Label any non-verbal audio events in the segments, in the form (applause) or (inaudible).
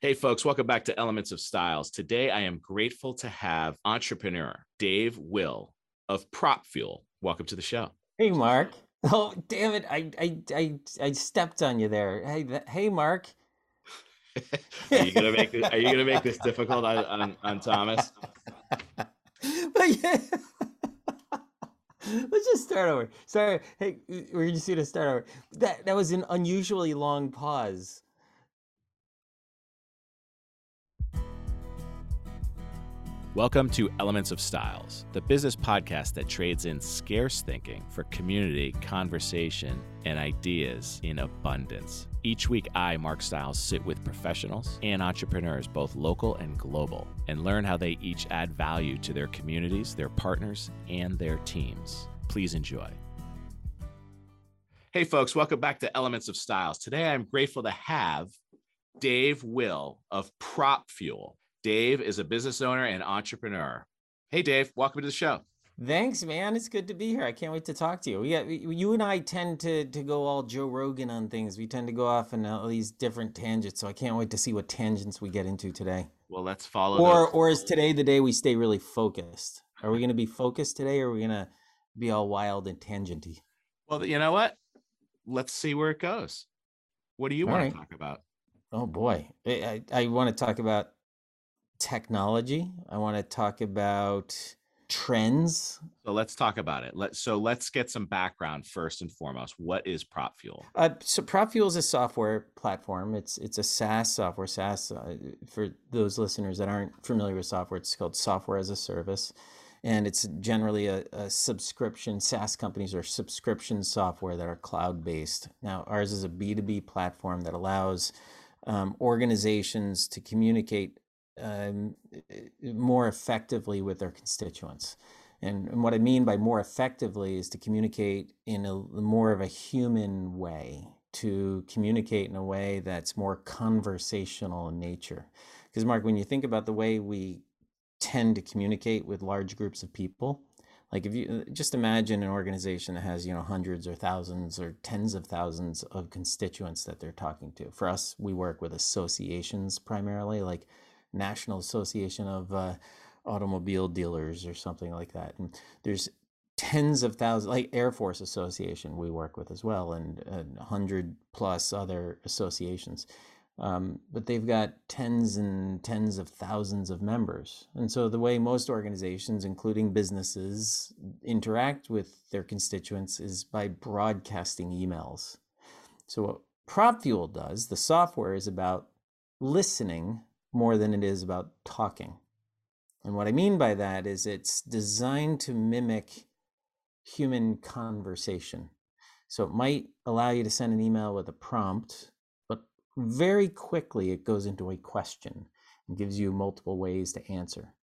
Hey, folks, welcome back to Elements of Styles. Today, I am grateful to have entrepreneur Dave Will of Prop Fuel. Welcome to the show. Hey, Mark. (laughs) Oh, damn it! I I I, I stepped on you there. Hey, th- hey, Mark. (laughs) are you gonna make this, Are you gonna make this difficult on on, on Thomas? (laughs) but yeah. Let's just start over. Sorry. Hey, we're just gonna start over. That that was an unusually long pause. Welcome to Elements of Styles, the business podcast that trades in scarce thinking for community, conversation, and ideas in abundance. Each week, I, Mark Styles, sit with professionals and entrepreneurs, both local and global, and learn how they each add value to their communities, their partners, and their teams. Please enjoy. Hey, folks, welcome back to Elements of Styles. Today, I'm grateful to have Dave Will of Prop Fuel. Dave is a business owner and entrepreneur. Hey, Dave, welcome to the show. Thanks, man. It's good to be here. I can't wait to talk to you. Yeah, you and I tend to to go all Joe Rogan on things. We tend to go off in all these different tangents. So I can't wait to see what tangents we get into today. Well, let's follow. Or those. or is today the day we stay really focused? Are we going to be focused today, or are we going to be all wild and tangenty? Well, you know what? Let's see where it goes. What do you all want right. to talk about? Oh boy, I, I, I want to talk about technology. I want to talk about trends. So let's talk about it. Let so let's get some background first and foremost. What is PropFuel? Uh, so PropFuel is a software platform. It's it's a SaaS software. SaaS uh, for those listeners that aren't familiar with software, it's called software as a service, and it's generally a, a subscription. SaaS companies are subscription software that are cloud based. Now ours is a B two B platform that allows um, organizations to communicate um, more effectively with their constituents. And, and, what I mean by more effectively is to communicate in a more of a human way, to communicate in a way that's more conversational in nature. Because, Mark, when you think about the way we tend to communicate with large groups of people, like if you just imagine an organization that has you know hundreds or thousands or tens of thousands of constituents that they're talking to for us we work with associations primarily like National Association of uh, Automobile Dealers or something like that. And there's tens of thousands, like Air Force Association, we work with as well, and a hundred plus other associations. Um, but they've got tens and tens of thousands of members. And so the way most organizations, including businesses, interact with their constituents is by broadcasting emails. So what PropFuel does, the software is about listening more than it is about talking. And what I mean by that is it's designed to mimic human conversation. So it might allow you to send an email with a prompt, but very quickly it goes into a question and gives you multiple ways to answer.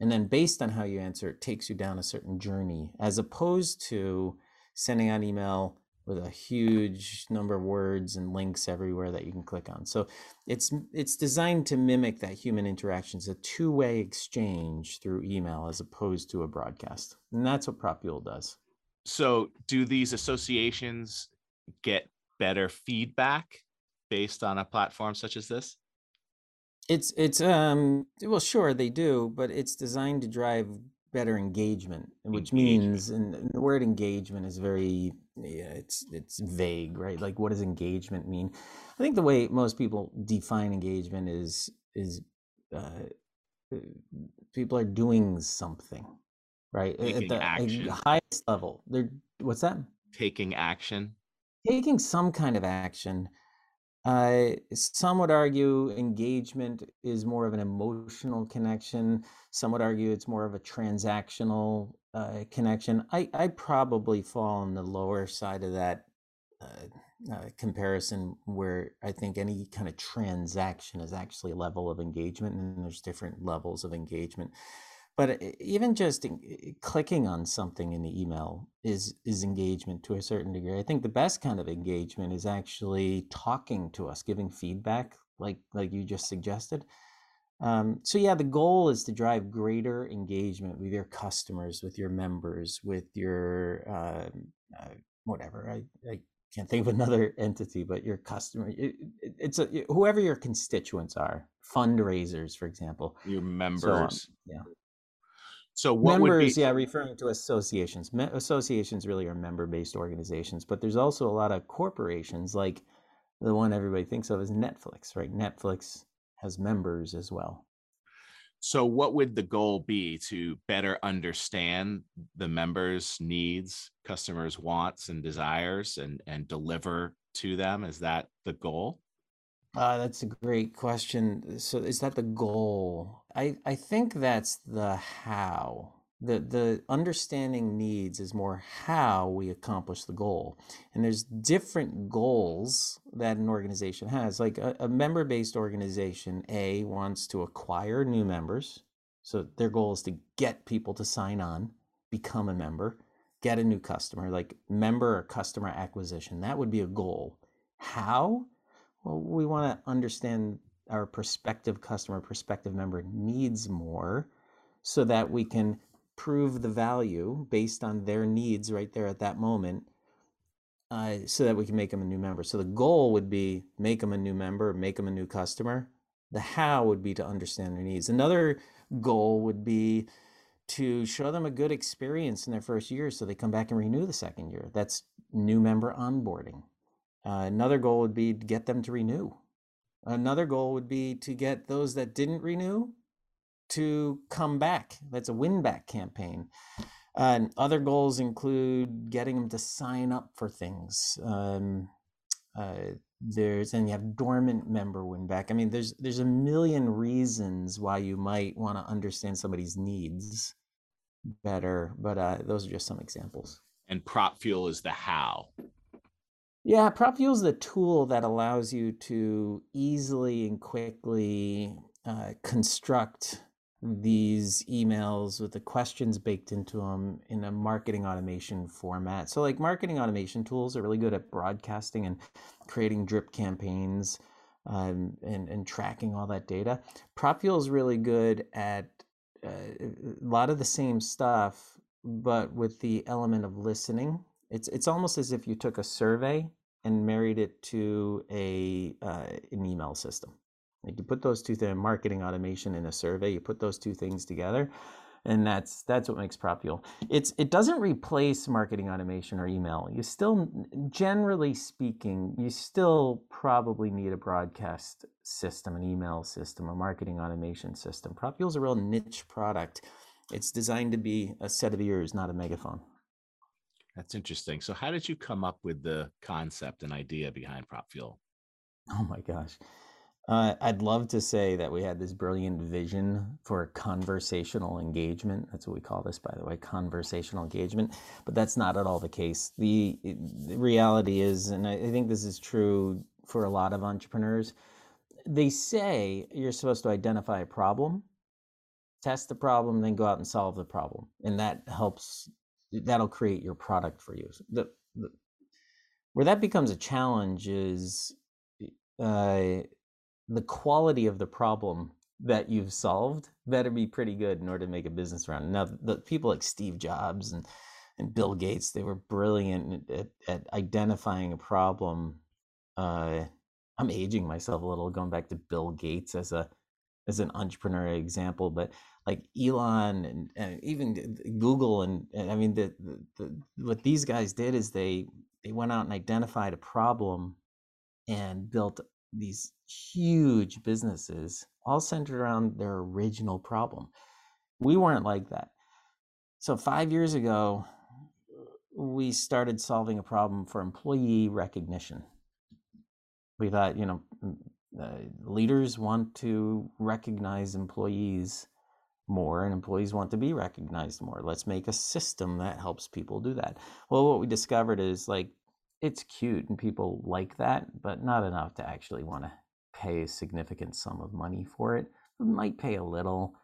And then based on how you answer, it takes you down a certain journey, as opposed to sending out email with a huge number of words and links everywhere that you can click on. So it's it's designed to mimic that human interaction. It's a two-way exchange through email as opposed to a broadcast. And that's what PropFuel does. So do these associations get better feedback based on a platform such as this? It's it's um well sure they do, but it's designed to drive better engagement, which engagement. means and the word engagement is very yeah, it's it's vague, right? Like what does engagement mean? I think the way most people define engagement is is uh, uh people are doing something, right? Taking At the action. highest level. They're what's that? Taking action. Taking some kind of action. Uh, some would argue engagement is more of an emotional connection. Some would argue it's more of a transactional uh, connection. I, I probably fall on the lower side of that uh, uh, comparison, where I think any kind of transaction is actually a level of engagement, and there's different levels of engagement. But even just clicking on something in the email is is engagement to a certain degree. I think the best kind of engagement is actually talking to us, giving feedback, like like you just suggested. Um, so yeah, the goal is to drive greater engagement with your customers, with your members, with your uh, uh, whatever. I, I can't think of (laughs) another entity, but your customer, it, it's a, whoever your constituents are, fundraisers, for example. Your members. So, um, yeah. So what members, be... yeah, referring to associations. Me- associations really are member-based organizations, but there's also a lot of corporations, like the one everybody thinks of is Netflix, right? Netflix has members as well. So, what would the goal be to better understand the members' needs, customers' wants and desires, and and deliver to them? Is that the goal? Uh, that's a great question. So, is that the goal? I I think that's the how. The the understanding needs is more how we accomplish the goal. And there's different goals that an organization has. Like a, a member-based organization a wants to acquire new members. So their goal is to get people to sign on become a member get a new customer like member or customer acquisition. That would be a goal. How? Well we want to understand our prospective customer prospective member needs more so that we can prove the value based on their needs right there at that moment uh, so that we can make them a new member. So the goal would be make them a new member, make them a new customer. The how would be to understand their needs. Another goal would be to show them a good experience in their first year so they come back and renew the second year. That's new member onboarding. Uh, another goal would be to get them to renew. Another goal would be to get those that didn't renew to come back. That's a win back campaign. Uh, other goals include getting them to sign up for things. Um, uh, there's and you have dormant member win back. I mean, there's there's a million reasons why you might want to understand somebody's needs better, but uh, those are just some examples. And prop fuel is the how. Yeah, prop fuel is the tool that allows you to easily and quickly uh, construct these emails with the questions baked into them in a marketing automation format. So, like marketing automation tools are really good at broadcasting and creating drip campaigns um, and, and tracking all that data. PropFuel is really good at uh, a lot of the same stuff, but with the element of listening. It's it's almost as if you took a survey and married it to a uh, an email system. Like you put those two things, marketing automation in a survey, you put those two things together, and that's that's what makes PropFuel. It's it doesn't replace marketing automation or email. You still, generally speaking, you still probably need a broadcast system, an email system, a marketing automation system. PropFuel is a real niche product. It's designed to be a set of ears, not a megaphone. That's interesting. So, how did you come up with the concept and idea behind PropFuel? Oh my gosh. Uh, I'd love to say that we had this brilliant vision for conversational engagement. That's what we call this, by the way, conversational engagement. But that's not at all the case. The, the reality is, and I think this is true for a lot of entrepreneurs, they say you're supposed to identify a problem, test the problem, then go out and solve the problem. And that helps, that'll create your product for you. The, the, where that becomes a challenge is uh, the quality of the problem that you've solved better be pretty good in order to make a business around. Now, the people like Steve Jobs and and Bill Gates, they were brilliant at, at identifying a problem. Uh, I'm aging myself a little, going back to Bill Gates as a as an entrepreneurial example, but like Elon and, and even Google and, and I mean the, the, the what these guys did is they they went out and identified a problem and built these huge businesses all centered around their original problem. We weren't like that. So, five years ago, we started solving a problem for employee recognition. We thought, you know, uh, leaders want to recognize employees more, and employees want to be recognized more. Let's make a system that helps people do that. Well, what we discovered is like it's cute and people like that, but not enough to actually want to pay a significant sum of money for it. We might pay a little.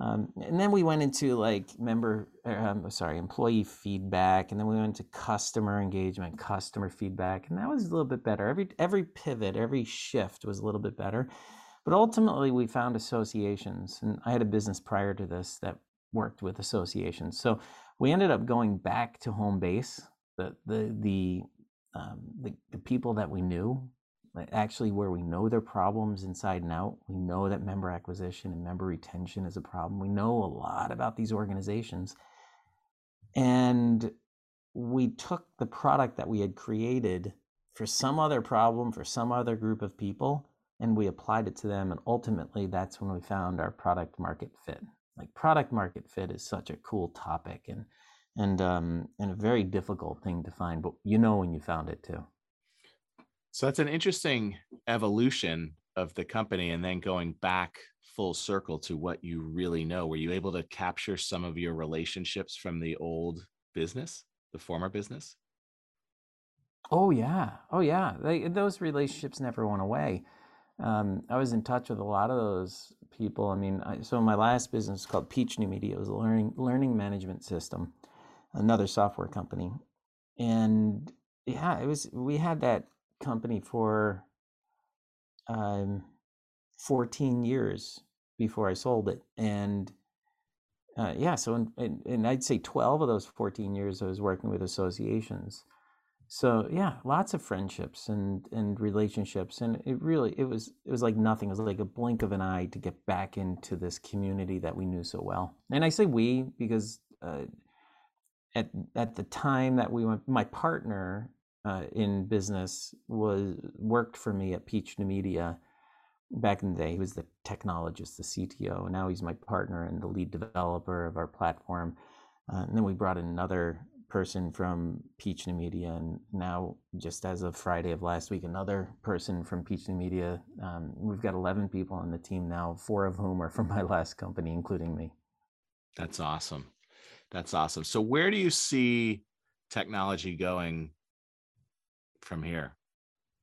Um, and then we went into like member, um, sorry, employee feedback, and then we went to customer engagement, customer feedback, and that was a little bit better. Every every pivot, every shift was a little bit better, but ultimately we found associations, and I had a business prior to this that worked with associations, so we ended up going back to home base. The the the um, the, the people that we knew, actually where we know their problems inside and out. We know that member acquisition and member retention is a problem. We know a lot about these organizations. And we took the product that we had created for some other problem, for some other group of people, and we applied it to them. And ultimately, that's when we found our product market fit. Like product market fit is such a cool topic and and um, and a very difficult thing to find, but you know when you found it too. So that's an interesting evolution of the company, and then going back full circle to what you really know. Were you able to capture some of your relationships from the old business, the former business? Oh yeah, oh yeah. They, those relationships never went away. Um, I was in touch with a lot of those people. I mean, I, so my last business called Peach New Media it was a learning learning management system, another software company, and yeah, it was. We had that company for um, 14 years before I sold it, and uh, yeah, so and I'd say 12 of those 14 years I was working with associations. So yeah lots of friendships and and relationships and it really it was it was like nothing it was like a blink of an eye to get back into this community that we knew so well. And i say we because uh, at at the time that we went my partner uh, in business was worked for me at peach new media back in the day he was the technologist the cto now he's my partner and the lead developer of our platform uh, and then we brought in another person from Peach New Media, and now just as of Friday of last week, another person from Peach New Media. Um, we've got 11 people on the team now, four of whom are from my last company, including me. That's awesome. That's awesome. So, where do you see technology going from here?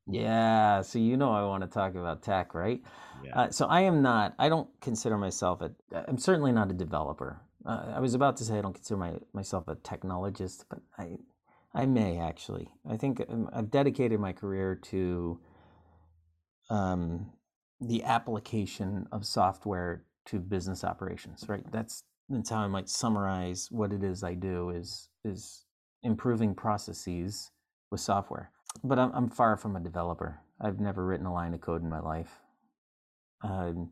Yeah, so you know I want to talk about tech, right? Yeah. Uh, so I am not. I don't consider myself a. I'm certainly not a developer. Uh, I was about to say I don't consider my, myself a technologist, but I, I may actually. I think um, I've dedicated my career to um, the application of software to business operations. Right. That's that's how I might summarize what it is I do. Is is improving processes with software. But I'm I'm far from a developer. I've never written a line of code in my life. Um,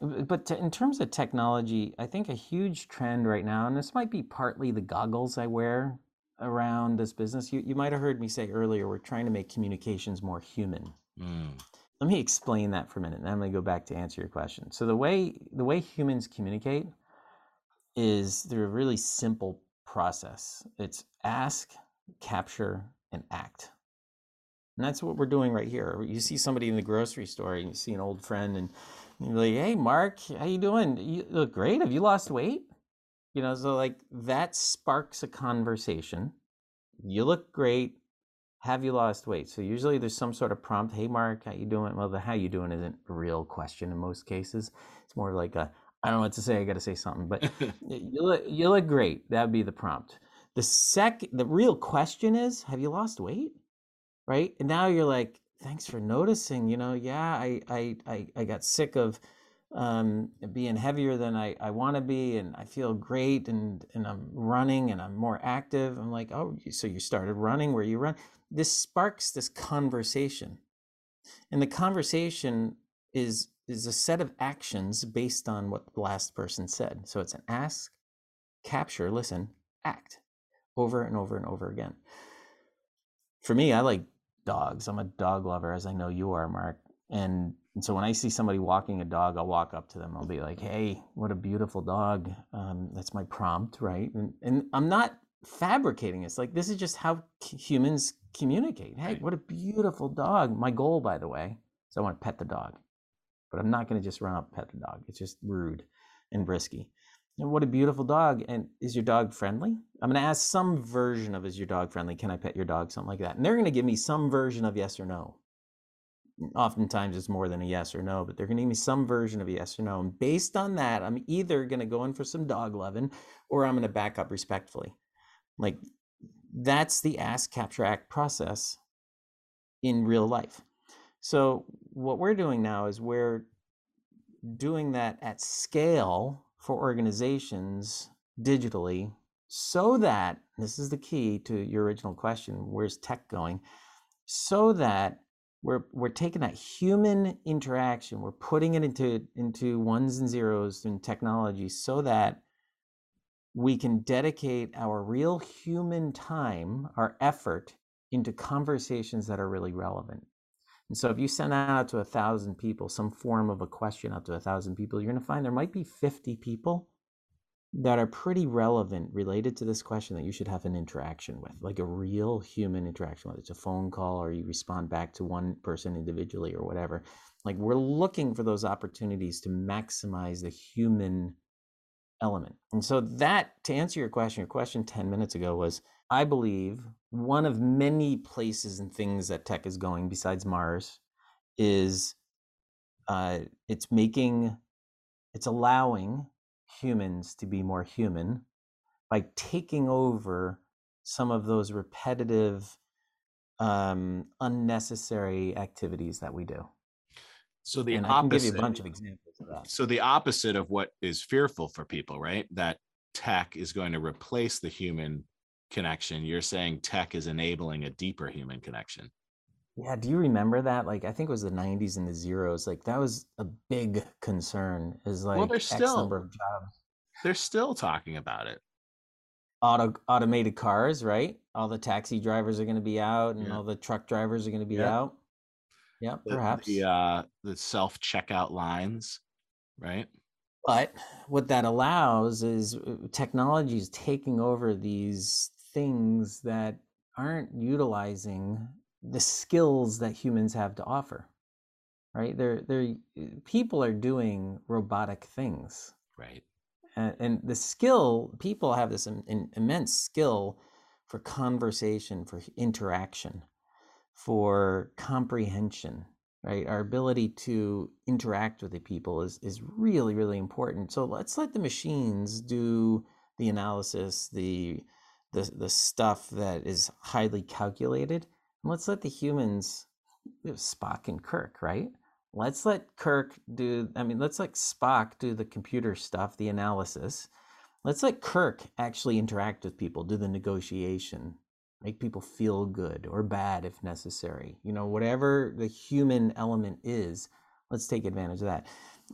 but in terms of technology, I think a huge trend right now, and this might be partly the goggles I wear around this business. You, you might have heard me say earlier, we're trying to make communications more human. Mm. Let me explain that for a minute, and then I'm going to go back to answer your question. So the way the way humans communicate is through a really simple process. It's ask, capture, and act. And that's what we're doing right here. You see somebody in the grocery store, and you see an old friend, and you're like, hey, Mark, how you doing? You look great. Have you lost weight? You know, so like that sparks a conversation. You look great. Have you lost weight? So usually there's some sort of prompt. Hey, Mark, how you doing? Well, the how you doing isn't a real question in most cases. It's more like a I don't know what to say. I got to say something, but (laughs) you look you look great. That'd be the prompt. The sec the real question is, have you lost weight? Right? And now you're like, thanks for noticing. You know, yeah, I I I, I got sick of um, being heavier than I, I want to be, and I feel great, and and I'm running, and I'm more active. I'm like, oh, so you started running where you run. This sparks this conversation, and the conversation is is a set of actions based on what the last person said. So it's an ask, capture, listen, act, over and over and over again. For me, I like dogs. I'm a dog lover, as I know you are, Mark. And, and so when I see somebody walking a dog, I'll walk up to them. I'll be like, "Hey, what a beautiful dog!" Um, that's my prompt, right? And and I'm not fabricating this. Like this is just how humans communicate. Hey, what a beautiful dog! My goal, by the way, is I want to pet the dog, but I'm not going to just run up and pet the dog. It's just rude and brisky. What a beautiful dog. And is your dog friendly? I'm going to ask some version of is your dog friendly? Can I pet your dog? Something like that. And they're going to give me some version of yes or no. Oftentimes it's more than a yes or no, but they're going to give me some version of yes or no. And based on that, I'm either going to go in for some dog loving or I'm going to back up respectfully. Like that's the ask, capture, act process in real life. So what we're doing now is we're doing that at scale for organizations digitally so that this is the key to your original question where's tech going? So that we're we're taking that human interaction we're putting it into into ones and zeros in technology so that we can dedicate our real human time our effort into conversations that are really relevant and so if you send that out to a thousand people some form of a question out to a thousand people you're going to find there might be 50 people that are pretty relevant related to this question that you should have an interaction with, like a real human interaction, whether it's a phone call or you respond back to one person individually or whatever. Like we're looking for those opportunities to maximize the human element. And so that to answer your question, your question 10 minutes ago was I believe one of many places and things that tech is going besides Mars is uh, it's making it's allowing humans to be more human by taking over some of those repetitive, um, unnecessary activities that we do. So the and opposite, I can give you a bunch of examples of that. So the opposite of what is fearful for people, right? That tech is going to replace the human connection. You're saying tech is enabling a deeper human connection. Yeah, do you remember that? Like, I think it was the '90s and the zeros. Like, that was a big concern. Is like well, there's X still number of jobs. they're still talking about it. Auto automated cars, right? All the taxi drivers are going to be out, and Yeah. all the truck drivers are going to be Yeah. out. Yeah, The- perhaps. the uh, the self checkout lines, right? But what that allows is uh, technology is taking over these things that aren't utilizing the skills that humans have to offer. Right? They're they're people are doing robotic things. Right. And, and the skill people have this im- im- immense skill for conversation, for interaction, for comprehension, right? Our ability to interact with the people is is really really important. So let's let the machines do the analysis, the the the stuff that is highly calculated, and let's let the humans, we have Spock and Kirk, right? Let's let Kirk do. I mean, let's let Spock do the computer stuff, the analysis. Let's let Kirk actually interact with people, do the negotiation, make people feel good or bad if necessary. You know, whatever the human element is, let's take advantage of that.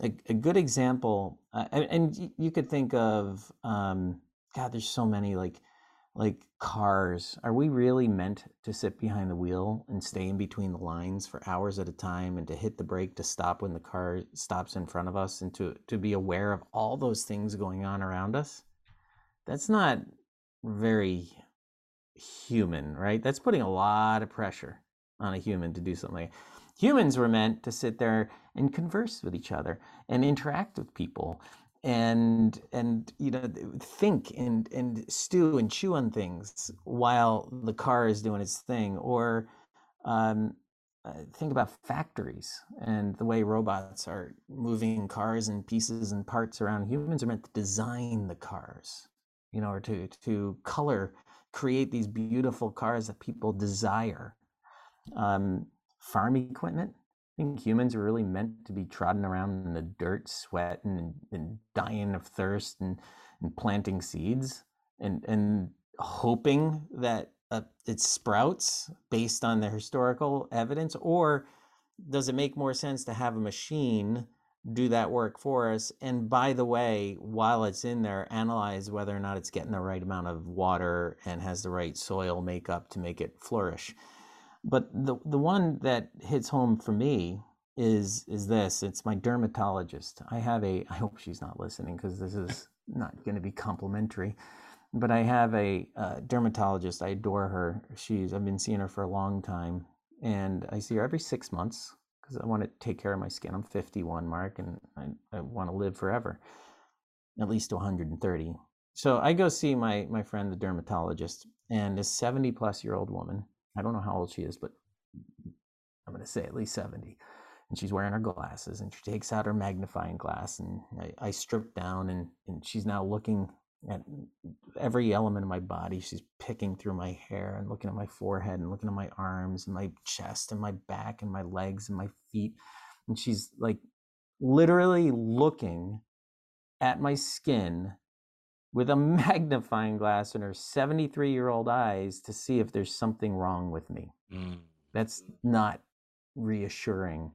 A, a good example, uh, and, and you could think of, um, God, there's so many like, like cars. Are we really meant to sit behind the wheel and stay in between the lines for hours at a time and to hit the brake to stop when the car stops in front of us and to, to be aware of all those things going on around us? That's not very human, right? That's putting a lot of pressure on a human to do something. like- Humans were meant to sit there and converse with each other and interact with people and and you know think and and stew and chew on things while the car is doing its thing or um, uh, think about factories and the way robots are moving cars and pieces and parts around. Humans are meant to design the cars you know or to to color create these beautiful cars that people desire. Um, farm equipment I think humans are really meant to be trodden around in the dirt, sweating and, and dying of thirst and, and planting seeds and, and hoping that uh, it sprouts based on the historical evidence? Or does it make more sense to have a machine do that work for us? And by the way, while it's in there, analyze whether or not it's getting the right amount of water and has the right soil makeup to make it flourish but the the one that hits home for me is is this it's my dermatologist. I have a i hope she's not listening because this is not going to be complimentary but i have a uh, dermatologist. I adore her. She's i've been seeing her for a long time and i see her every six months because i want to take care of my skin. I'm 51 mark and i, I want to live forever at least to 130 so i go see my my friend the dermatologist and this 70 plus year old woman I don't know how old she is, but I'm going to say at least 70. And she's wearing her glasses and she takes out her magnifying glass and I, I strip down and, and she's now looking at every element of my body. She's picking through my hair and looking at my forehead and looking at my arms and my chest and my back and my legs and my feet. And she's like literally looking at my skin with a (laughs) magnifying glass in her 73 year old eyes to see if there's something wrong with me. Mm. That's not reassuring.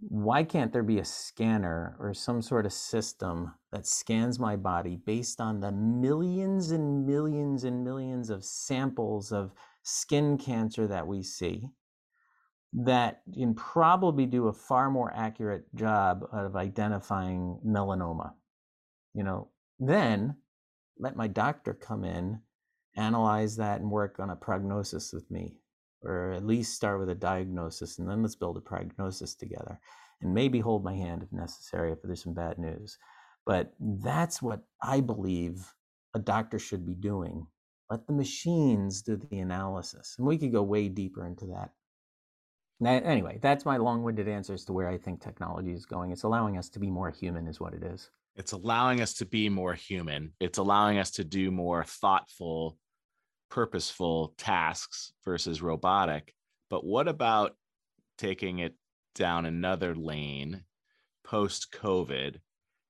Why can't there be a scanner or some sort of system that scans my body based on the millions and millions and millions of samples of skin cancer that we see? that can probably do a far more accurate job of identifying melanoma. You know, then let my doctor come in, analyze that, and work on a prognosis with me, or at least start with a diagnosis, and then let's build a prognosis together, and maybe hold my hand if necessary if there's some bad news. But that's what I believe a doctor should be doing. Let the machines do the analysis. And we could go way deeper into that anyway, that's my long-winded answer as to where I think technology is going. It's allowing us to be more human, is what it is. It's allowing us to be more human. It's allowing us to do more thoughtful, purposeful tasks versus robotic. But what about taking it down another lane post COVID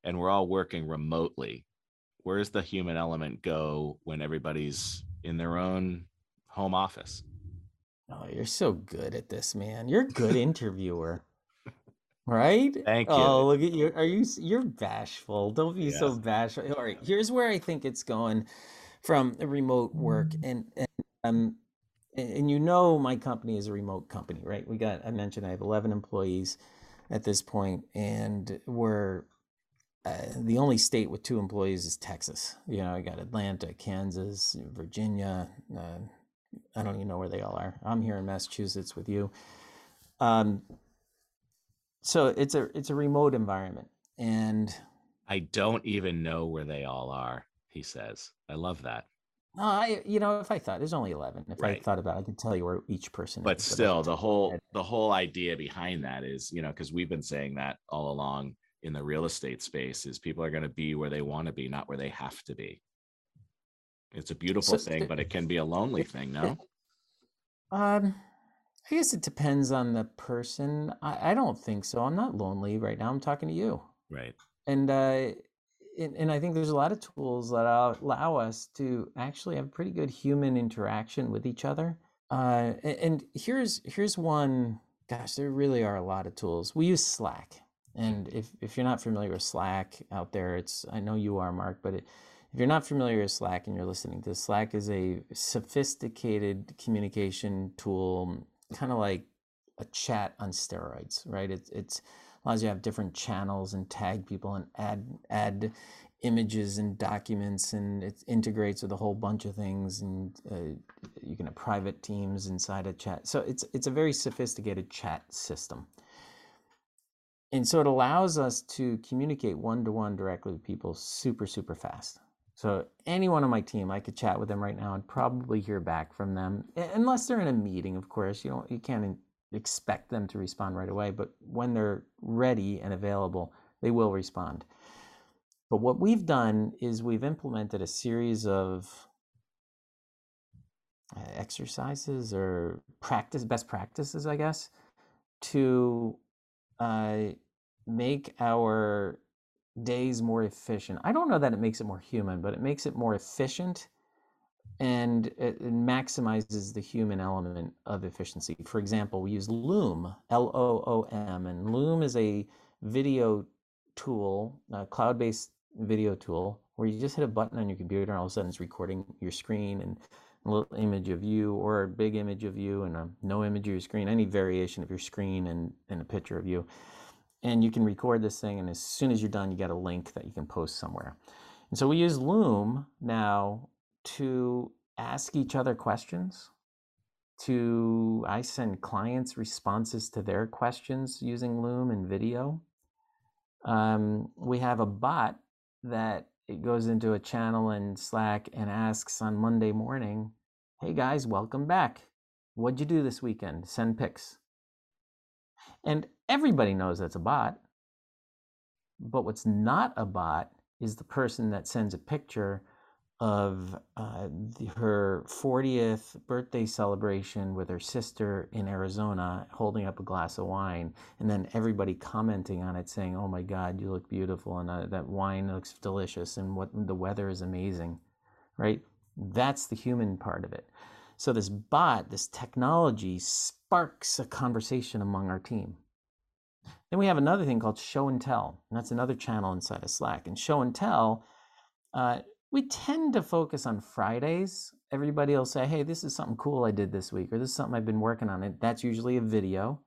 and we're all working remotely? Where's the human element go when everybody's in their own home office? Oh, you're so good at this, man. You're a good (laughs) interviewer. Right? Thank you. Oh, look at you. Are you you're bashful. Don't be so bashful. All right. Here's where I think it's going from remote work and and um and you know my company is a remote company, right? We got I mentioned I have 11 employees at this point and we're uh, the only state with two employees is Texas. You know, I got Atlanta, Kansas, Virginia, uh, I don't even know where they all are. I'm here in Massachusetts with you. Um, so it's a it's a remote environment, and I don't even know where they all are. He says, "I love that." I you know if I thought there's only eleven. If right. I thought about, it, I could tell you where each person. Is. But is, still, the whole the whole idea behind that is you know because we've been saying that all along in the real estate space is people are going to be where they want to be, not where they have to be. It's a beautiful so, thing, but it can be a lonely thing, no? (laughs) Um, I guess it depends on the person. I, I don't think so. I'm not lonely right now. I'm talking to you. Right. And uh and, and I think there's a lot of tools that allow us to actually have pretty good human interaction with each other. Uh, and here's here's one. Gosh, there really are a lot of tools. We use Slack, and if if you're not familiar with Slack out there, it's I know you are, Mark, but it, if you're not familiar with Slack and you're listening to Slack is a sophisticated communication tool, kind of like a chat on steroids, right? It, it's allows you to have different channels and tag people and add add images and documents and it integrates with a whole bunch of things and uh, you can have private teams inside a chat. So it's it's a very sophisticated chat system. And so it allows us to communicate one to one directly with people super super fast. So anyone on my team, I could chat with them right now and probably hear back from them, unless they're in a meeting. Of course, you don't you can't expect them to respond right away, but when they're ready and available, they will respond. But what we've done is we've implemented a series of uh, exercises or practice best practices, I guess, to uh, make our days more efficient. I don't know that it makes it more human, but it makes it more efficient and it, maximizes the human element of efficiency. For example, we use Loom, L O O M, and Loom is a video tool, a cloud based video tool, where you just hit a button on your computer and all of a sudden it's recording your screen and a little image of you or a big image of you and a no image of your screen, any variation of your screen and, and a picture of you and you can record this thing and as soon as you're done you get a link that you can post somewhere. And so we use loom now to ask each other questions to i send clients responses to their questions using loom and video. Um, we have a bot that it goes into a channel in slack and asks on monday morning hey guys welcome back. What'd you do this weekend? Send pics. And everybody knows that's a bot. But what's not a bot is the person that sends a picture of uh, the, her 40th birthday celebration with her sister in Arizona, holding up a glass of wine, and then everybody commenting on it, saying, "Oh my God, you look beautiful, and uh, that wine looks delicious, and what the weather is amazing," right? That's the human part of it. So this bot, this technology, sparks a conversation among our team. Then we have another thing called show and tell, and that's another channel inside of Slack. And show and tell. Uh, we tend to focus on Fridays. Everybody will say, hey, this is something cool I did this week, or this is something I've been working on. It that's usually a video.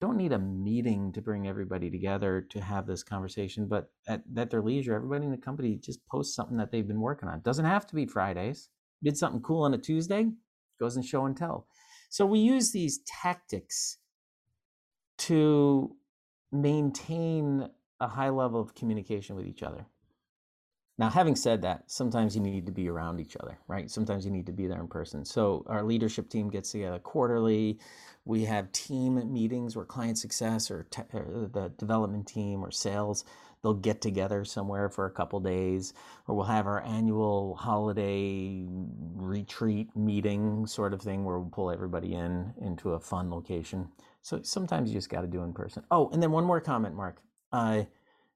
Don't need a meeting to bring everybody together to have this conversation, but at, at their leisure, everybody in the company just posts something that they've been working on. It doesn't have to be Fridays. Did something cool on a Tuesday, goes and show and tell. So we use these tactics to maintain a high level of communication with each other. Now, having said that, sometimes you need to be around each other, right? Sometimes you need to be there in person. So, our leadership team gets together quarterly. We have team meetings where client success or, te- or the development team or sales they'll get together somewhere for a couple days, or we'll have our annual holiday retreat meeting sort of thing where we'll pull everybody in into a fun location. So sometimes you just got to do in person. Oh, and then one more comment, Mark. Uh,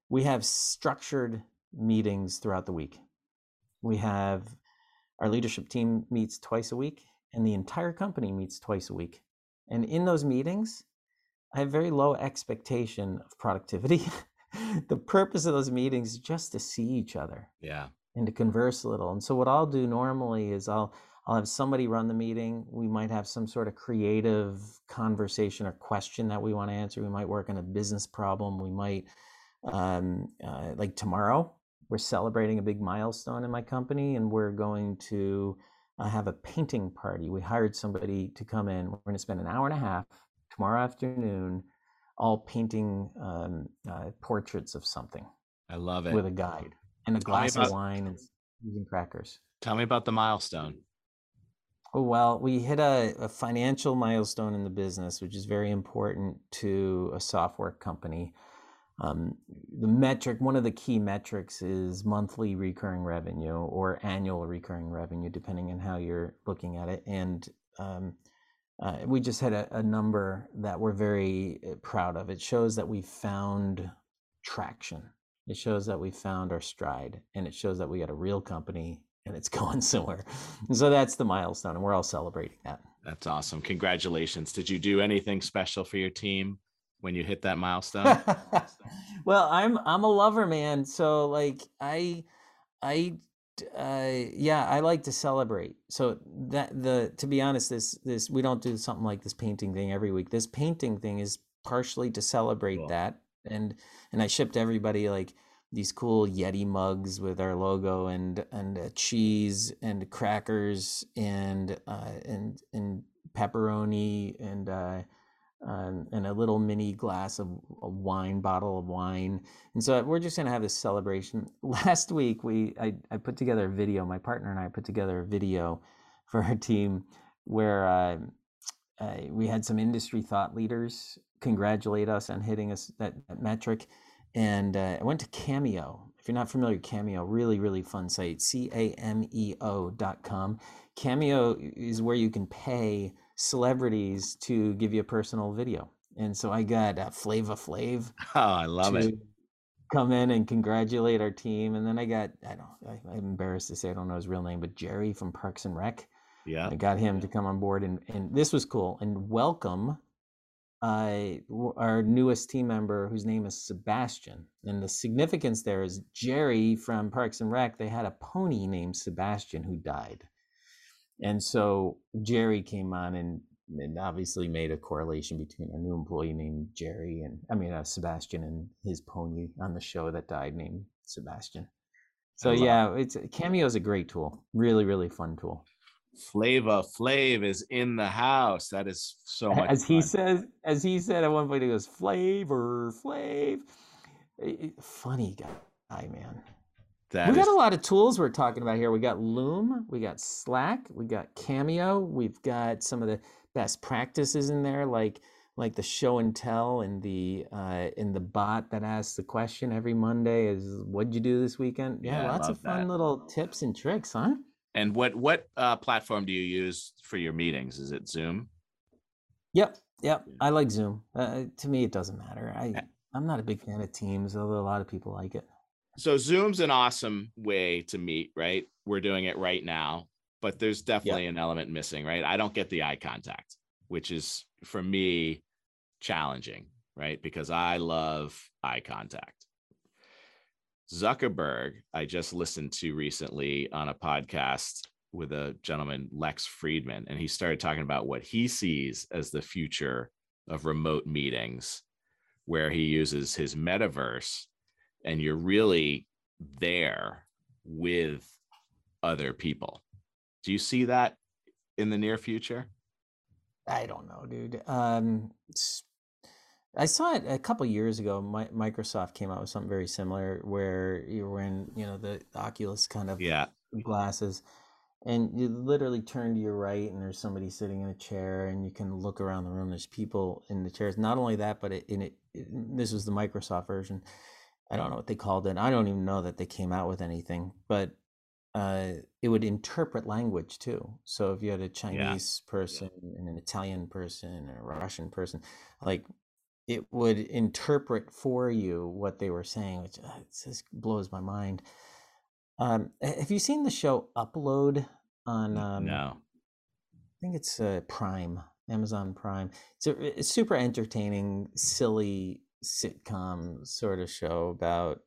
we have structured meetings throughout the week. We have our leadership team meets twice a week, and the entire company meets twice a week. And in those meetings, I have very low expectation of productivity. (laughs) the purpose of those meetings is just to see each other. Yeah. And to converse a little. And so what I'll do normally is I'll I'll have somebody run the meeting. We might have some sort of creative conversation or question that we want to answer. We might work on a business problem. We might um, uh, like tomorrow we're celebrating a big milestone in my company and we're going to uh, have a painting party. We hired somebody to come in. We're going to spend an hour and a half tomorrow afternoon all painting um, uh, portraits of something. I love it. With a guide and a glass about, of wine and crackers. Tell me about the milestone. Oh, well, we hit a, a financial milestone in the business, which is very important to a software company. Um, the metric, one of the key metrics is monthly recurring revenue or annual recurring revenue, depending on how you're looking at it. And um, uh, we just had a, a, number that we're very uh, proud of. It shows that we found traction. It shows that we found our stride, and it shows that we got a real company and it's (laughs) going somewhere. And so that's the milestone, and we're all celebrating that. That's awesome. Congratulations. Did you do anything special for your team? when you hit that milestone? (laughs) well, I'm I'm a lover man, so like I I uh, yeah, I like to celebrate. So that the to be honest, this this we don't do something like this painting thing every week. This painting thing is partially to celebrate cool. that, and and I shipped everybody like these cool Yeti mugs with our logo and and uh, cheese and crackers and uh, and and pepperoni and uh, um, and a little mini glass of a wine bottle of wine. And so we're just to have this celebration. (laughs) Last week we I, I put together a video my partner and i put together a video for our team where uh, uh, we had some industry thought leaders congratulate us on hitting us that, that metric and uh, i went to cameo if you're not familiar cameo really really fun site c-a-m-e-o dot com cameo is where you can pay celebrities to give you a personal video. And so I got uh, Flava Flav. (laughs) Oh, I love it. Come in and congratulate our team. And then I got, I don't, I, I'm embarrassed to say I don't know his real name, but Jerry from Parks and Rec. Yeah. I got him to come on board. And, and this was cool. And welcome uh, our newest team member whose name is Sebastian. And the significance there is Jerry from Parks and Rec, they had a pony named Sebastian who died. And so Jerry came on and, and obviously made a correlation between a new employee named Jerry and I mean uh, Sebastian and his pony on the show that died named Sebastian. So yeah, it's Cameo is a great tool. Really, really fun tool. Flava Flav is in the house. That is so much. As fun. he says, as he said at one point, he goes, "Flavor, Flav." Funny guy, man. That we is... got a lot of tools we're talking about here. We got Loom, we got Slack, we got Cameo, we've got some of the best practices in there, like like the show and tell and the uh in the bot that asks the question every Monday is what'd you do this weekend? Yeah, Yeah, lots of fun that. little tips and tricks, huh? And what what uh, platform do you use for your meetings? Is it Zoom? Yep, yep. I like Zoom. Uh, to me, it doesn't matter. I I'm not a big fan of Teams, although a lot of people like it. So Zoom's an awesome way to meet, right? We're doing it right now, but there's definitely an element missing, right? I don't get the eye contact, which is for me challenging, right? Because I love eye contact. Zuckerberg, I just listened to recently on a podcast with a gentleman, Lex Fridman, and he started talking about what he sees as the future of remote meetings, where he uses his metaverse and you're really there with other people. Do you see that in the near future? I don't know, dude. Um, I saw it a couple years ago. Mi- Microsoft came out with something very similar, where you were in, you know, the Oculus kind of Yeah. glasses, and you literally turn to your right, and there's somebody sitting in a chair, and you can look around the room. There's people in the chairs. Not only that, but it, in it, it- this was the Microsoft version. I don't know what they called it. I don't even know that they came out with anything, but uh, it would interpret language too. So if you had a Chinese person and an Italian person and a Russian person, like it would interpret for you what they were saying, which uh, just blows my mind. Um, have you seen the show Upload on? Um, no. I think it's uh, Prime, Amazon Prime. It's a it's super entertaining, silly sitcom sort of show about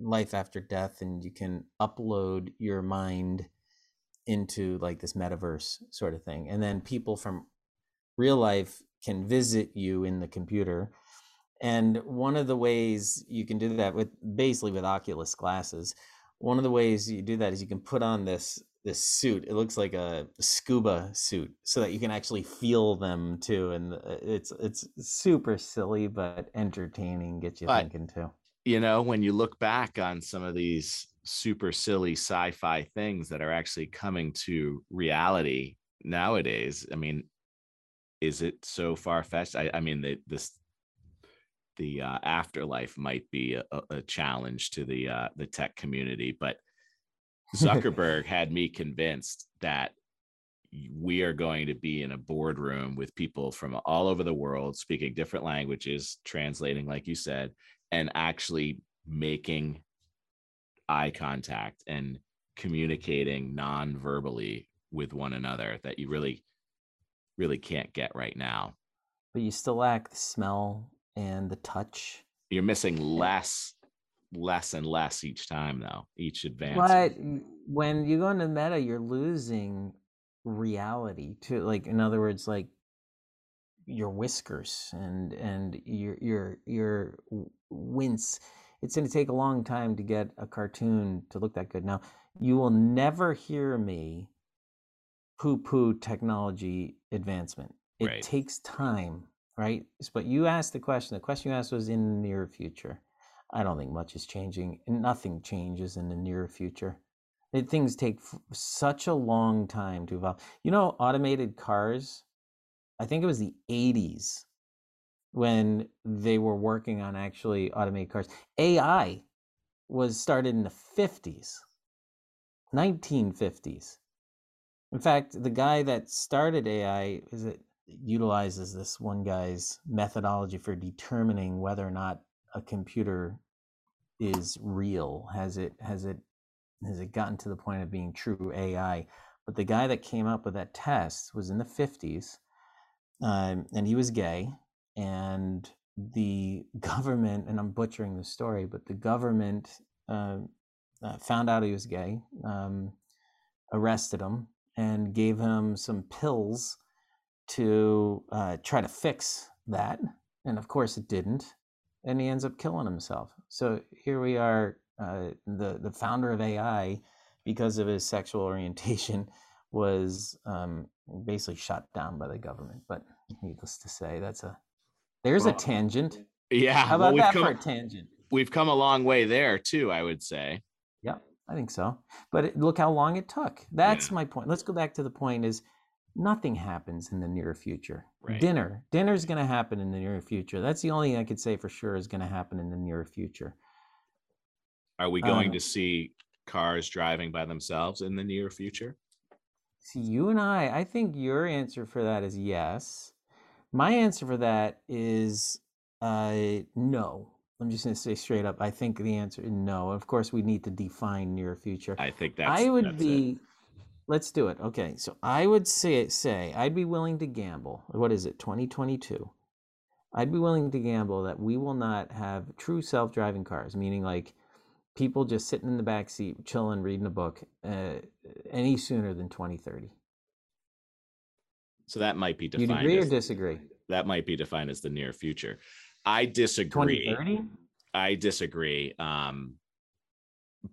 life after death, and you can upload your mind into like this metaverse sort of thing, and then people from real life can visit you in the computer. And one of the ways you can do that with basically with Oculus glasses, one of the ways you do that is you can put on this this suit. It looks like a scuba suit, so that you can actually feel them too. And uh, it's it's super silly but entertaining. Gets you But- thinking too. You know, when you look back on some of these super silly sci-fi things that are actually coming to reality nowadays, I mean, is it so far-fetched? I, I mean, the this the uh, afterlife might be a, a- a challenge to the uh, the tech community, but (laughs) Zuckerberg had me convinced that we are going to be in a boardroom with people from all over the world speaking different languages, translating, like you said, and actually making eye contact and communicating non-verbally with one another that you really really can't get right now But you still lack the smell and the touch. you're missing less less and less each time though each advance But when you go into meta, you're losing reality to like in other words, like your whiskers and and your your your wince. It's going to take a long time to get a cartoon to look that good. Now, you will never hear me poo-poo technology advancement. It Right. takes time, right? But you asked the question. The question you asked was in the near future. I don't think much is changing. Nothing changes in the near future. It- Things take f- such a long time to evolve. You know, automated cars, I think it was the 80s when they were working on actually automated cars. AI was started in the 50s, 1950s. In fact, the guy that started AI is it utilizes this one guy's methodology for determining whether or not a computer is real. Has it has it has it gotten to the point of being true AI? But the guy that came up with that test was in the 50s, um, and he was gay. And the (laughs) government, and I'm butchering the story, but the government uh, uh, found out he was gay, um, arrested him, and gave him some pills to uh, try to fix that. And of course, it didn't. And he ends up killing himself. So here we are, uh, the the founder of AI, because of his sexual orientation, (laughs) was um, basically shot down by the government. But needless to say, that's a there's a tangent. yeah How well, about we've that come, for a tangent? we've come a long way there too i would say I think so. But it, look how long it took. That's Yeah. my point. Let's go back to the point: is nothing happens in the near future. Right. Dinner, dinner's going to happen in the near future. That's the only thing I could say for sure is going to happen in the near future. Are we going Um, to see cars driving by themselves in the near future? See, you and I, I think your answer for that is yes. My answer for that is uh, no. I'm just going to say straight up. I think the answer is no. Of course, we need to define near future. I think that's I would that's it. be. Let's do it. Okay, so I would say say I'd be willing to gamble. What is it? 2022. I'd be willing to gamble that we will not have true self-driving cars, meaning like people just sitting in the back seat, chilling, reading a book, uh, any sooner than 2030. So that might be Do you defined agree or disagree? that might be defined as the near future. I disagree. 2030? I disagree. Um,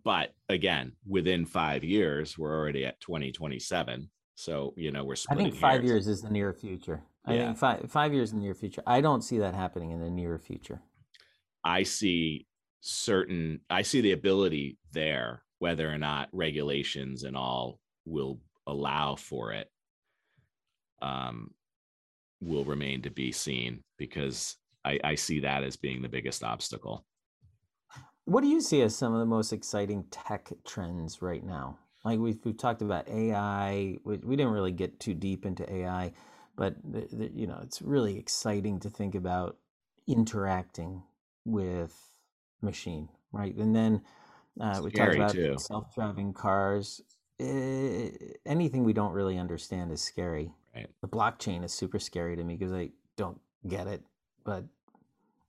but again, within five years, we're already at 2027. So, you know, we're splitting. I think five hairs. years is the near future. I Yeah. think five five years in the near future. I don't see that happening in the near future. I see certain, I see the ability there, whether or not regulations and all will allow for it, um, will remain to be seen because I, I see that as being the biggest obstacle. What do you see as some of the most exciting tech trends right now? Like we've, we've talked about AI. We, we didn't really get too deep into AI, but the, the, you know it's really exciting to think about interacting with machine, right? And then uh, we talked about too. self-driving cars. Eh, anything we don't really understand is scary. Right. The blockchain is super scary to me because I don't get it. But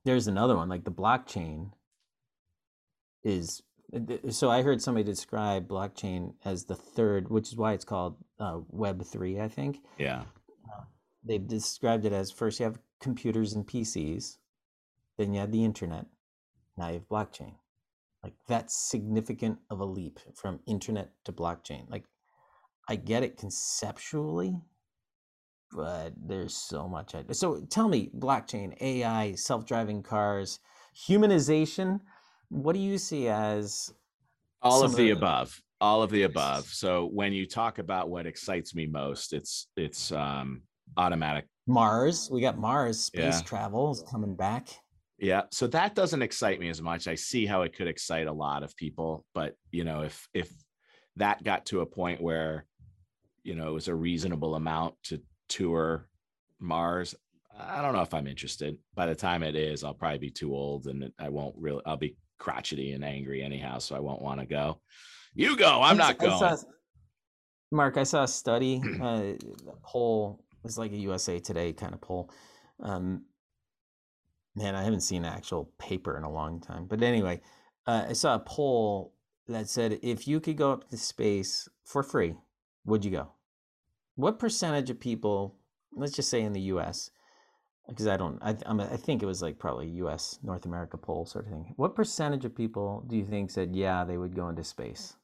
there's another one like the blockchain is so I heard somebody describe blockchain as the third, which is why it's called uh, Web three. I think Yeah. they've described it as first you have computers and PCs, then you have the internet, now you have blockchain. Like that's significant of a leap from internet to blockchain. Like I get it conceptually, but there's so much. I, so tell me, blockchain, AI, self-driving cars, humanization. What do you see as all of of the the- above all of the above so when you talk about what excites me most it's it's um automatic Mars? We got Mars space Yeah. travel is coming back. yeah so that doesn't excite me as much i see how it could excite a lot of people but you know if if that got to a point where you know it was a reasonable amount to tour mars i don't know if i'm interested by the time it is i'll probably be too old and i won't really i'll be crotchety and angry anyhow so i won't want to go you go i'm not I going saw- Mark, I saw a study, (clears throat) uh, a poll. It was like a USA Today kind of poll. Um, man, I haven't seen an actual paper in a long time. But anyway, uh, I saw a poll that said if you could go up to space for free, would you go? What percentage of people, let's just say in the U.S., because I don't, I, I'm, I think it was like probably U.S. North America poll sort of thing. What percentage of people do you think said yeah they would go into space?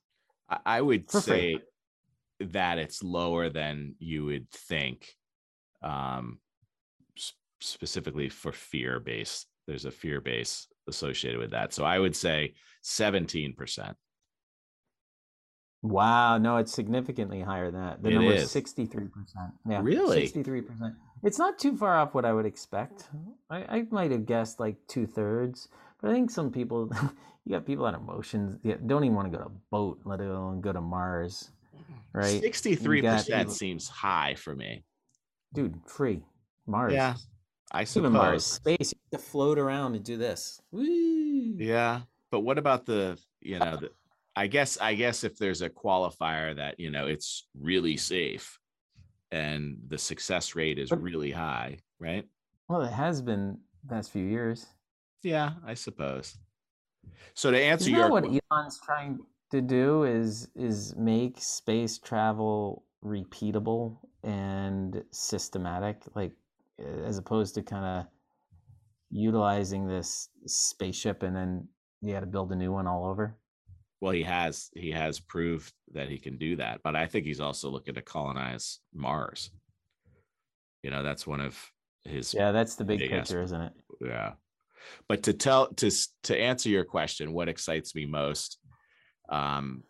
I- would For free. say that it's lower than you would think, um, specifically for fear base. There's a fear base associated with that. So I would say 17%. Wow, no, it's significantly higher than that. The It number is. is sixty-three percent. Yeah, Really? sixty-three percent. It's not too far off what I would expect. I, I might have guessed like two thirds, but I think some people, (laughs) you got people on emotions, yeah, don't even want to go to a boat, let alone go to Mars, right? 63% seems high for me. Dude, free Mars. Yeah, I even Mars, space. You have to float around and do this. Woo! Yeah, but what about the, you know, the, I guess I guess if there's a qualifier that, you know, it's really mm. safe and the success rate is really high, right? Well, it has been the past few years. Yeah, I suppose. So to answer Isn't your what Elon's trying to do? Is is make space travel repeatable and systematic, like as opposed to kind of utilizing this spaceship and then you got to build a new one all over. Well, he has he has proved that he can do that, but I think he's also looking to colonize Mars. You know, that's one of his Yeah, that's the big picture, isn't it? yeah but to tell to to answer your question what excites me most um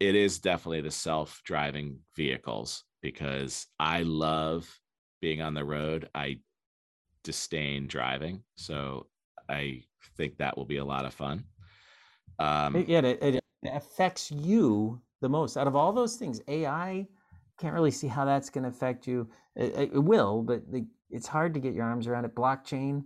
it is definitely the self-driving vehicles because I love being on the road. I disdain driving. So I think that will be a lot of fun. Um, yeah, it, it affects you the most out of all those things. AI can't really see how that's going to affect you. It, it will, but the, it's hard to get your arms around it. Blockchain,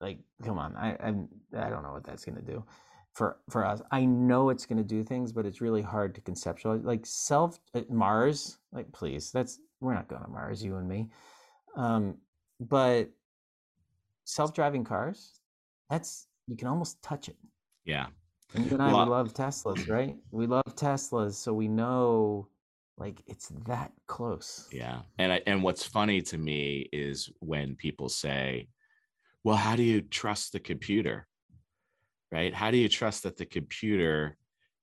like, come on, I I'm, I don't know what that's going to do for for us. I know it's going to do things, but it's really hard to conceptualize. Like self uh, Mars, like please, that's we're not going to Mars, you and me. Um, but self-driving cars, that's you can almost touch it. Yeah. And you and I, we love Teslas, right? We love Teslas, so we know like it's that close. Yeah. And I, and what's funny to me is when people say, "Well, how do you trust the computer?" Right? How do you trust that the computer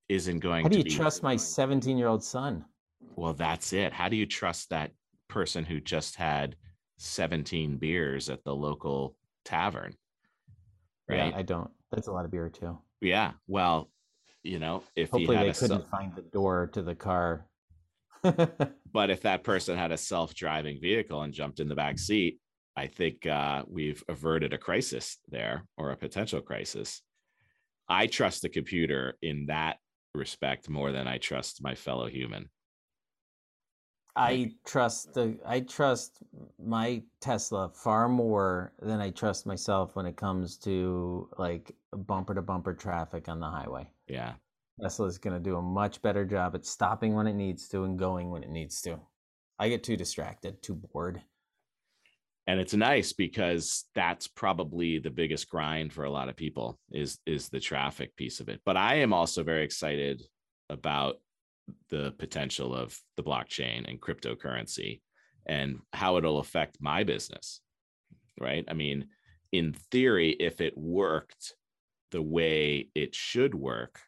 isn't going to How do you be... trust my 17-year-old son? Well, that's it. How do you trust that person who just had 17 beers at the local tavern? Right? Yeah, I don't. That's a lot of beer too. Yeah. Well, you know, if hopefully they couldn't find the door to the car. (laughs) but if that person had a self-driving vehicle and jumped in the back seat, I think uh, we've averted a crisis there or a potential crisis. I trust the computer in that respect more than I trust my fellow human. I trust the I trust my Tesla far more than I trust myself when it comes to like bumper to bumper traffic on the highway. Yeah. Tesla is going to do a much better job at stopping when it needs to and going when it needs to. I get too distracted, too bored. And it's nice because that's probably the biggest grind for a lot of people is is the traffic piece of it. But I am also very excited about the potential of the blockchain and cryptocurrency and how it'll affect my business. Right. I mean, in theory, if it worked the way it should work,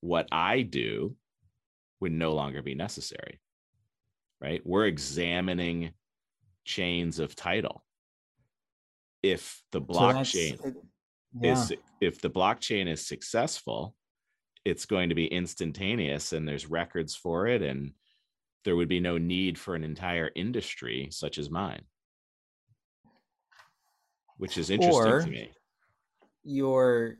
what I do would no longer be necessary. Right. We're examining chains of title. If the blockchain so yeah. is if the blockchain is successful, it's going to be instantaneous and there's records for it and there would be no need for an entire industry such as mine. Which is interesting or to me. your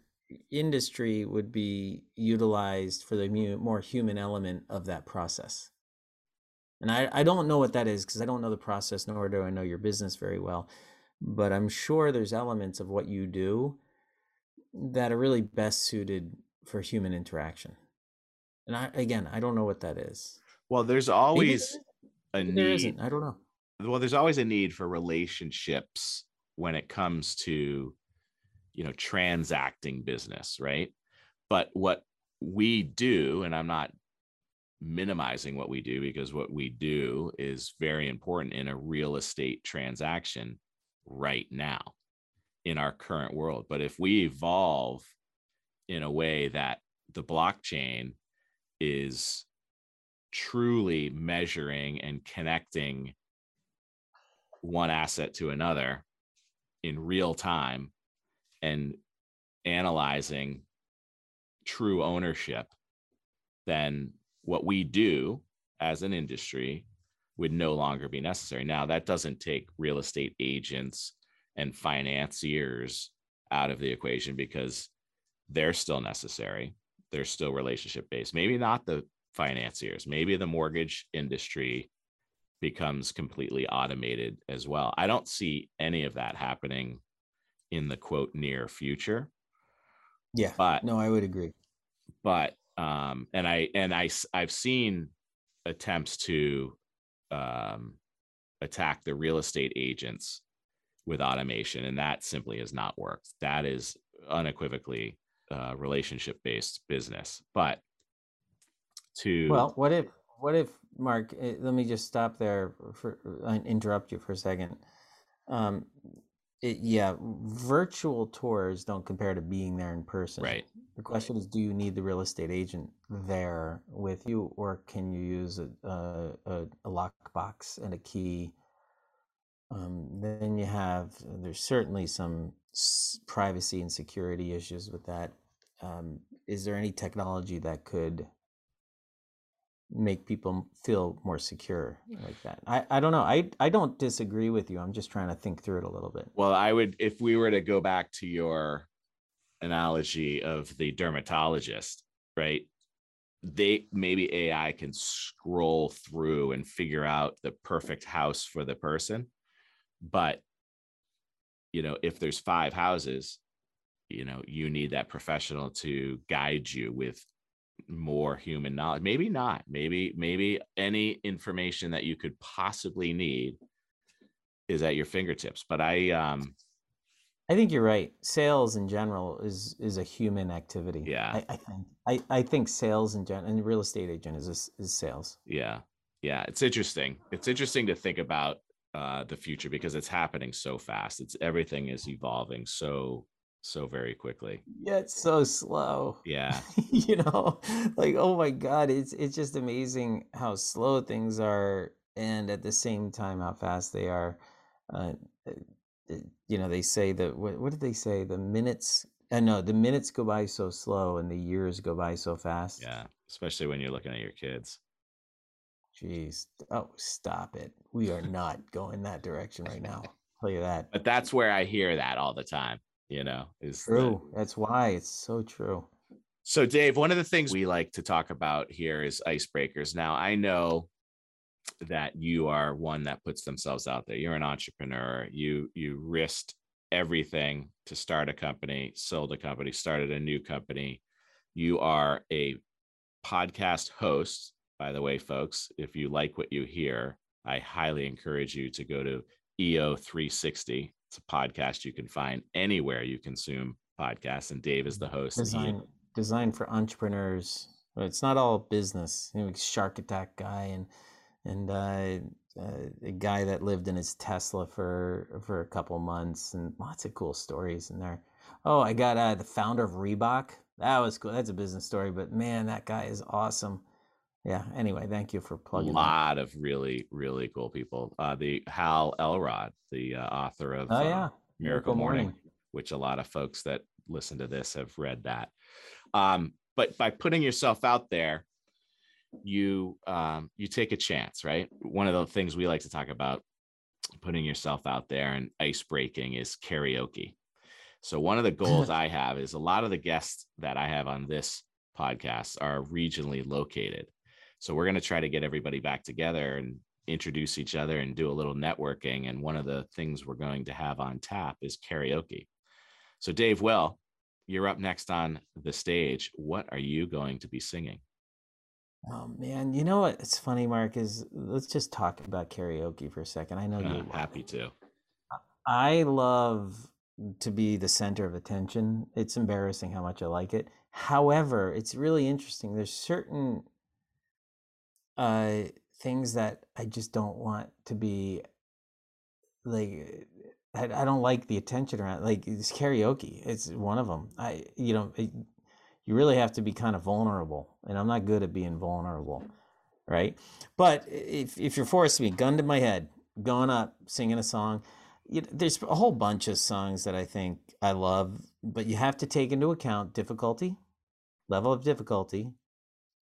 industry would be utilized for the more human element of that process. And i, I don't know what that is because i don't know the process nor do i know your business very well but i'm sure there's elements of what you do that are really best suited for human interaction. And I again, I don't know what that is. Well, there's always a need. I don't know. Well, there's always a need for relationships when it comes to you know transacting business, right? But what we do, and I'm not minimizing what we do because what we do is very important in a real estate transaction right now in our current world. But if we evolve in a way that the blockchain is truly measuring and connecting one asset to another in real time and analyzing true ownership, then what we do as an industry would no longer be necessary. Now, that doesn't take real estate agents and financiers out of the equation because they're still necessary. They're still relationship based. Maybe not the financiers, maybe the mortgage industry becomes completely automated as well. I don't see any of that happening in the quote near future. Yeah. But no, I would agree. But um and I and I I've seen attempts to um attack the real estate agents with automation and that simply has not worked. That is unequivocally uh, relationship based business. But to well what if what if mark eh, let me just stop there for uh, interrupt you for a second. Um it, yeah virtual tours don't compare to being there in person. Right. The question is do you need the real estate agent there with you or can you use a, a, a lockbox and a key? Um, then you have there's certainly some privacy and security issues with that. Um, is there any technology that could make people feel more secure like that. I, I don't know. I, I don't disagree with you. I'm just trying to think through it a little bit. Well, I would, if we were to go back to your analogy of the dermatologist, right? They maybe AI can scroll through and figure out the perfect house for the person. But, you know, if there's five houses, you know, you need that professional to guide you with more human knowledge. Maybe not. Maybe maybe any information that you could possibly need is at your fingertips. But i um i think you're right. Sales in general is is a human activity yeah. I, I think. I, I think sales in general and real estate agent is is sales. Yeah. Yeah. It's interesting. It's interesting to think about uh the future because it's happening so fast it's everything is evolving so so very quickly. Yeah, it's so slow. Yeah. (laughs) you know, like oh my god, it's it's just amazing how slow things are and at the same time how fast they are. Uh, uh you know, they say that what, what did they say? The minutes I uh, know the minutes go by so slow and the years go by so fast. Yeah, especially when you're looking at your kids. Jeez. Oh, stop it. We are not going that direction right now. I'll (laughs) tell you that. But that's where I hear that all the time you know is true the... that's why it's so true so dave one of the things we like to talk about here is icebreakers now i know that you are one that puts themselves out there you're an entrepreneur you you risked everything to start a company sold a company started a new company you are a podcast host by the way folks if you like what you hear i highly encourage you to go to eo360 it's a podcast you can find anywhere you consume podcasts, and Dave is the host. Design, for entrepreneurs. It's not all business. You know, Shark Attack guy and and uh, uh, a guy that lived in his Tesla for for a couple months, and lots of cool stories in there. Oh, I got uh, the founder of Reebok. That was cool. That's a business story, but man, that guy is awesome yeah anyway thank you for plugging a lot that. of really really cool people. Uh the hal elrod the uh, author of oh yeah. Uh, miracle, morning, morning, which a lot of folks that listen to this have read that. Um but by putting yourself out there you um you take a chance right? One of the things we like to talk about putting yourself out there and ice breaking is karaoke. So one of the (laughs) goals i have is a lot of the guests that i have on this podcast are regionally located so we're going to try to get everybody back together and introduce each other and do a little networking. And one of the things we're going to have on tap is karaoke. So, Dave, well, you're up next on the stage. What are you going to be singing? Oh man, you know what? It's funny, Mark. Is let's just talk about karaoke for a second. I know uh, you're happy to. I love to be the center of attention. It's embarrassing how much I like it. However, it's really interesting. There's certain uh things that I just don't want to be like I, I don't like the attention around like it's karaoke it's one of them I you know it, you really have to be kind of vulnerable and I'm not good at being vulnerable right? But if if you're forced to be gun to my head going up singing a song you know, there's a whole bunch of songs that I think I love but you have to take into account difficulty level of difficulty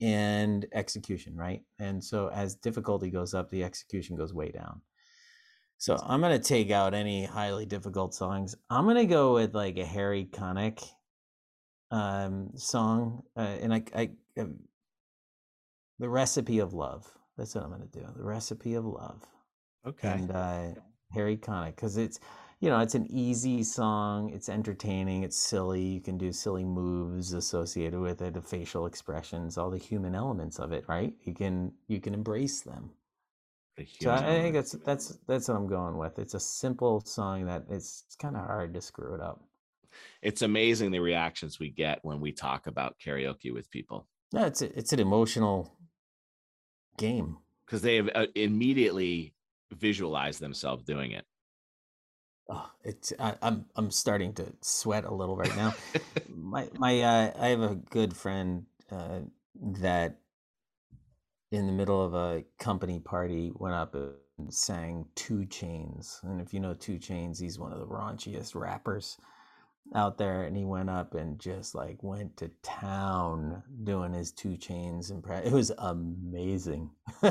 and execution, right? And so as difficulty goes up, the execution goes way down. So I'm gonna take out any highly difficult songs. I'm gonna go with like a Harry Connick um, song, uh, and I, I, uh, the recipe of love. That's what I'm gonna do. The recipe of love. Okay. And uh, Harry Connick, because it's you know, it's an easy song. It's entertaining. It's silly. You can do silly moves associated with it, the facial expressions, all the human elements of it, right? You can you can embrace them. The so I, I think that's that's that's what I'm going with. It's a simple song that it's, it's kind of hard to screw it up. It's amazing the reactions we get when we talk about karaoke with people. Yeah, it's a, it's an emotional game because they have uh, immediately visualized themselves doing it. Oh, it's I, am I'm, I'm starting to sweat a little right now. (laughs) my my uh, I have a good friend uh, that in the middle of a company party went up and sang 2 Chainz, and if you know 2 Chainz, he's one of the raunchiest rappers. out there and he went up and just like went to town doing his 2 Chainz and it was amazing (laughs)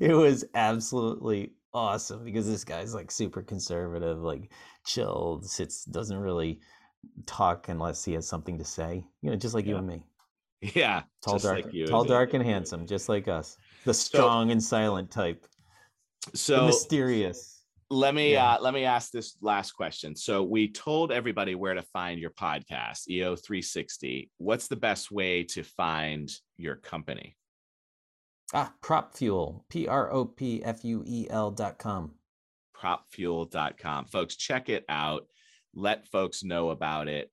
it was absolutely awesome because this guy's like super conservative like chilled sits doesn't really talk unless he has something to say you know just like yeah. you and me yeah tall dark like tall dark and handsome just like us the strong so, and silent type so the mysterious let me yeah. uh, let me ask this last question. So we told everybody where to find your podcast, EO360. What's the best way to find your company? Ah, Prop Fuel, P R O P F U E L dot com. Propfuel.com. Folks, check it out. Let folks know about it.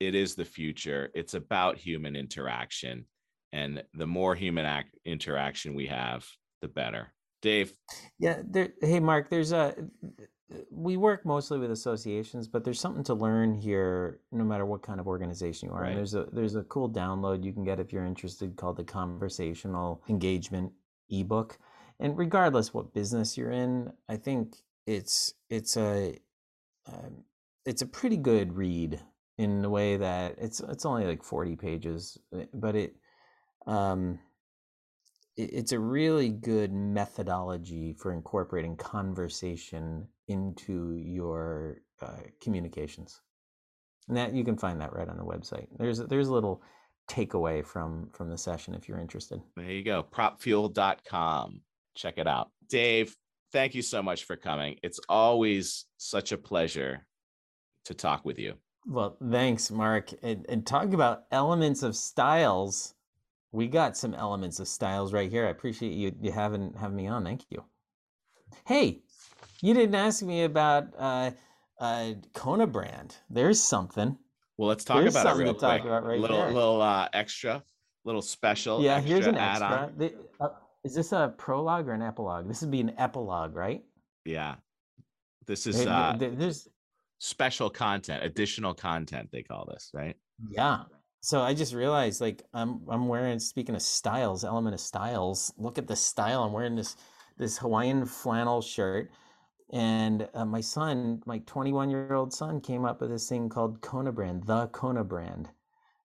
It is the future. It's about human interaction. And the more human act- interaction we have, the better. Dave. Yeah. There, hey, Mark. There's a. We work mostly with associations, but there's something to learn here, no matter what kind of organization you are. Right. And there's a there's a cool download you can get if you're interested, called the Conversational Engagement ebook. And regardless what business you're in, I think it's it's a um, it's a pretty good read in the way that it's it's only like 40 pages, eh, but it um it's a really good methodology for incorporating conversation into your uh, communications. And that you can find that right on the website. There's there's a little takeaway from from the session if you're interested. There you go. propfuel.com. Check it out. Dave, thank you so much for coming. It's always such a pleasure to talk with you. Well, thanks, Mark. And, and talk about elements of styles we got some elements of styles right here. I appreciate you you having having me on. Thank you. Hey, you didn't ask me about uh, uh, Kona brand. There's something. Well, let's talk There's about it real quick. Talk about right little there. little uh, extra, little special. Yeah, here's an extra. The, uh, is this a prologue or an epilogue? This would be an epilogue, right? Yeah. This is uh, there's special content, additional content. They call this, right? Yeah. So I just realized, like, I'm I'm wearing. Speaking of styles, element of styles. Look at the style. I'm wearing this this Hawaiian flannel shirt, and uh, my son, my 21 year old son, came up with this thing called Kona Brand, the Kona Brand,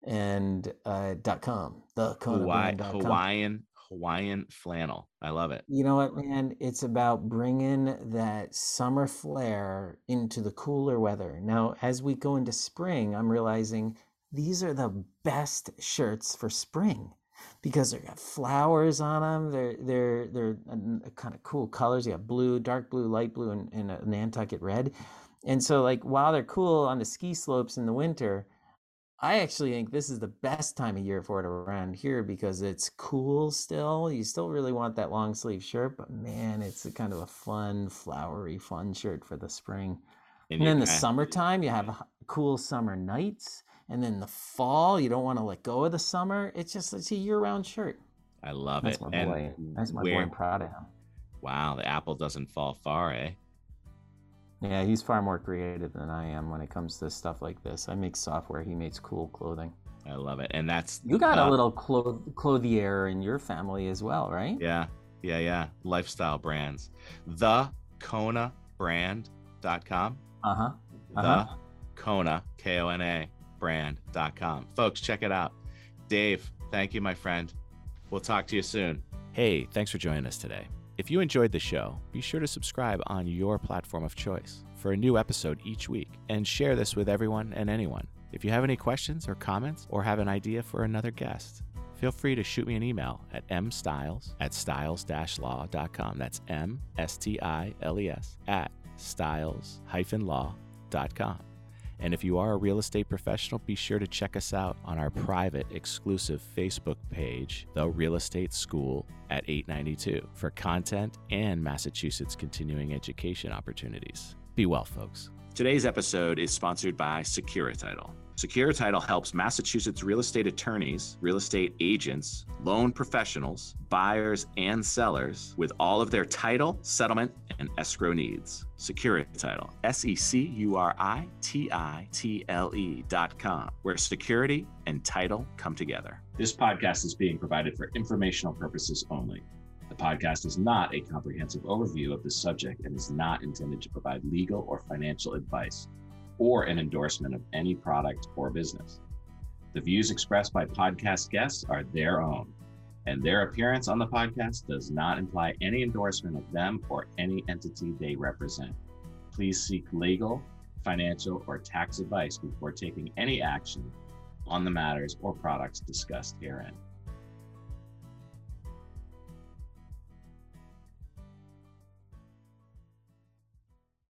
and uh, dot com, the Kona Hawaii, Brand. Hawaiian Hawaiian flannel. I love it. You know what, man? It's about bringing that summer flair into the cooler weather. Now, as we go into spring, I'm realizing these are the best shirts for spring because they got flowers on them. They're they're they're uh, kind of cool colors. You have blue, dark blue, light blue, and, and uh, a Nantucket red. And so, like while they're cool on the ski slopes in the winter, I actually think this is the best time of year for it around here because it's cool still. You still really want that long sleeve shirt, but man, it's a kind of a fun, flowery, fun shirt for the spring. And, and then the summertime, you have cool summer nights and then the fall, you don't want to let go of the summer. It's just it's a year-round shirt. I love That's it. My boy. And That's my where, boy. I'm proud of him. Wow, the apple doesn't fall far, eh? Yeah, he's far more creative than I am when it comes to stuff like this. I make software. He makes cool clothing. I love it, and that's you got uh, a little clo- clothier in your family as well, right? Yeah, yeah, yeah. Lifestyle brands. The Kona brand.com. Uh huh. Uh-huh. The Kona K O N A brand.com. Folks, check it out. Dave, thank you, my friend. We'll talk to you soon. Hey, thanks for joining us today. If you enjoyed the show, be sure to subscribe on your platform of choice for a new episode each week and share this with everyone and anyone. If you have any questions or comments or have an idea for another guest, feel free to shoot me an email at mstiles at stiles-law.com. That's M S T I L E S at stiles-law.com. And if you are a real estate professional, be sure to check us out on our private exclusive Facebook page, The Real Estate School at 892, for content and Massachusetts continuing education opportunities. Be well, folks. Today's episode is sponsored by Securititle. Securititle helps Massachusetts real estate attorneys, real estate agents, loan professionals, buyers, and sellers with all of their title, settlement, and escrow needs. Securititle, S E C U R I T I T L E dot com, where security and title come together. This podcast is being provided for informational purposes only. The podcast is not a comprehensive overview of the subject and is not intended to provide legal or financial advice. Or an endorsement of any product or business. The views expressed by podcast guests are their own, and their appearance on the podcast does not imply any endorsement of them or any entity they represent. Please seek legal, financial, or tax advice before taking any action on the matters or products discussed herein.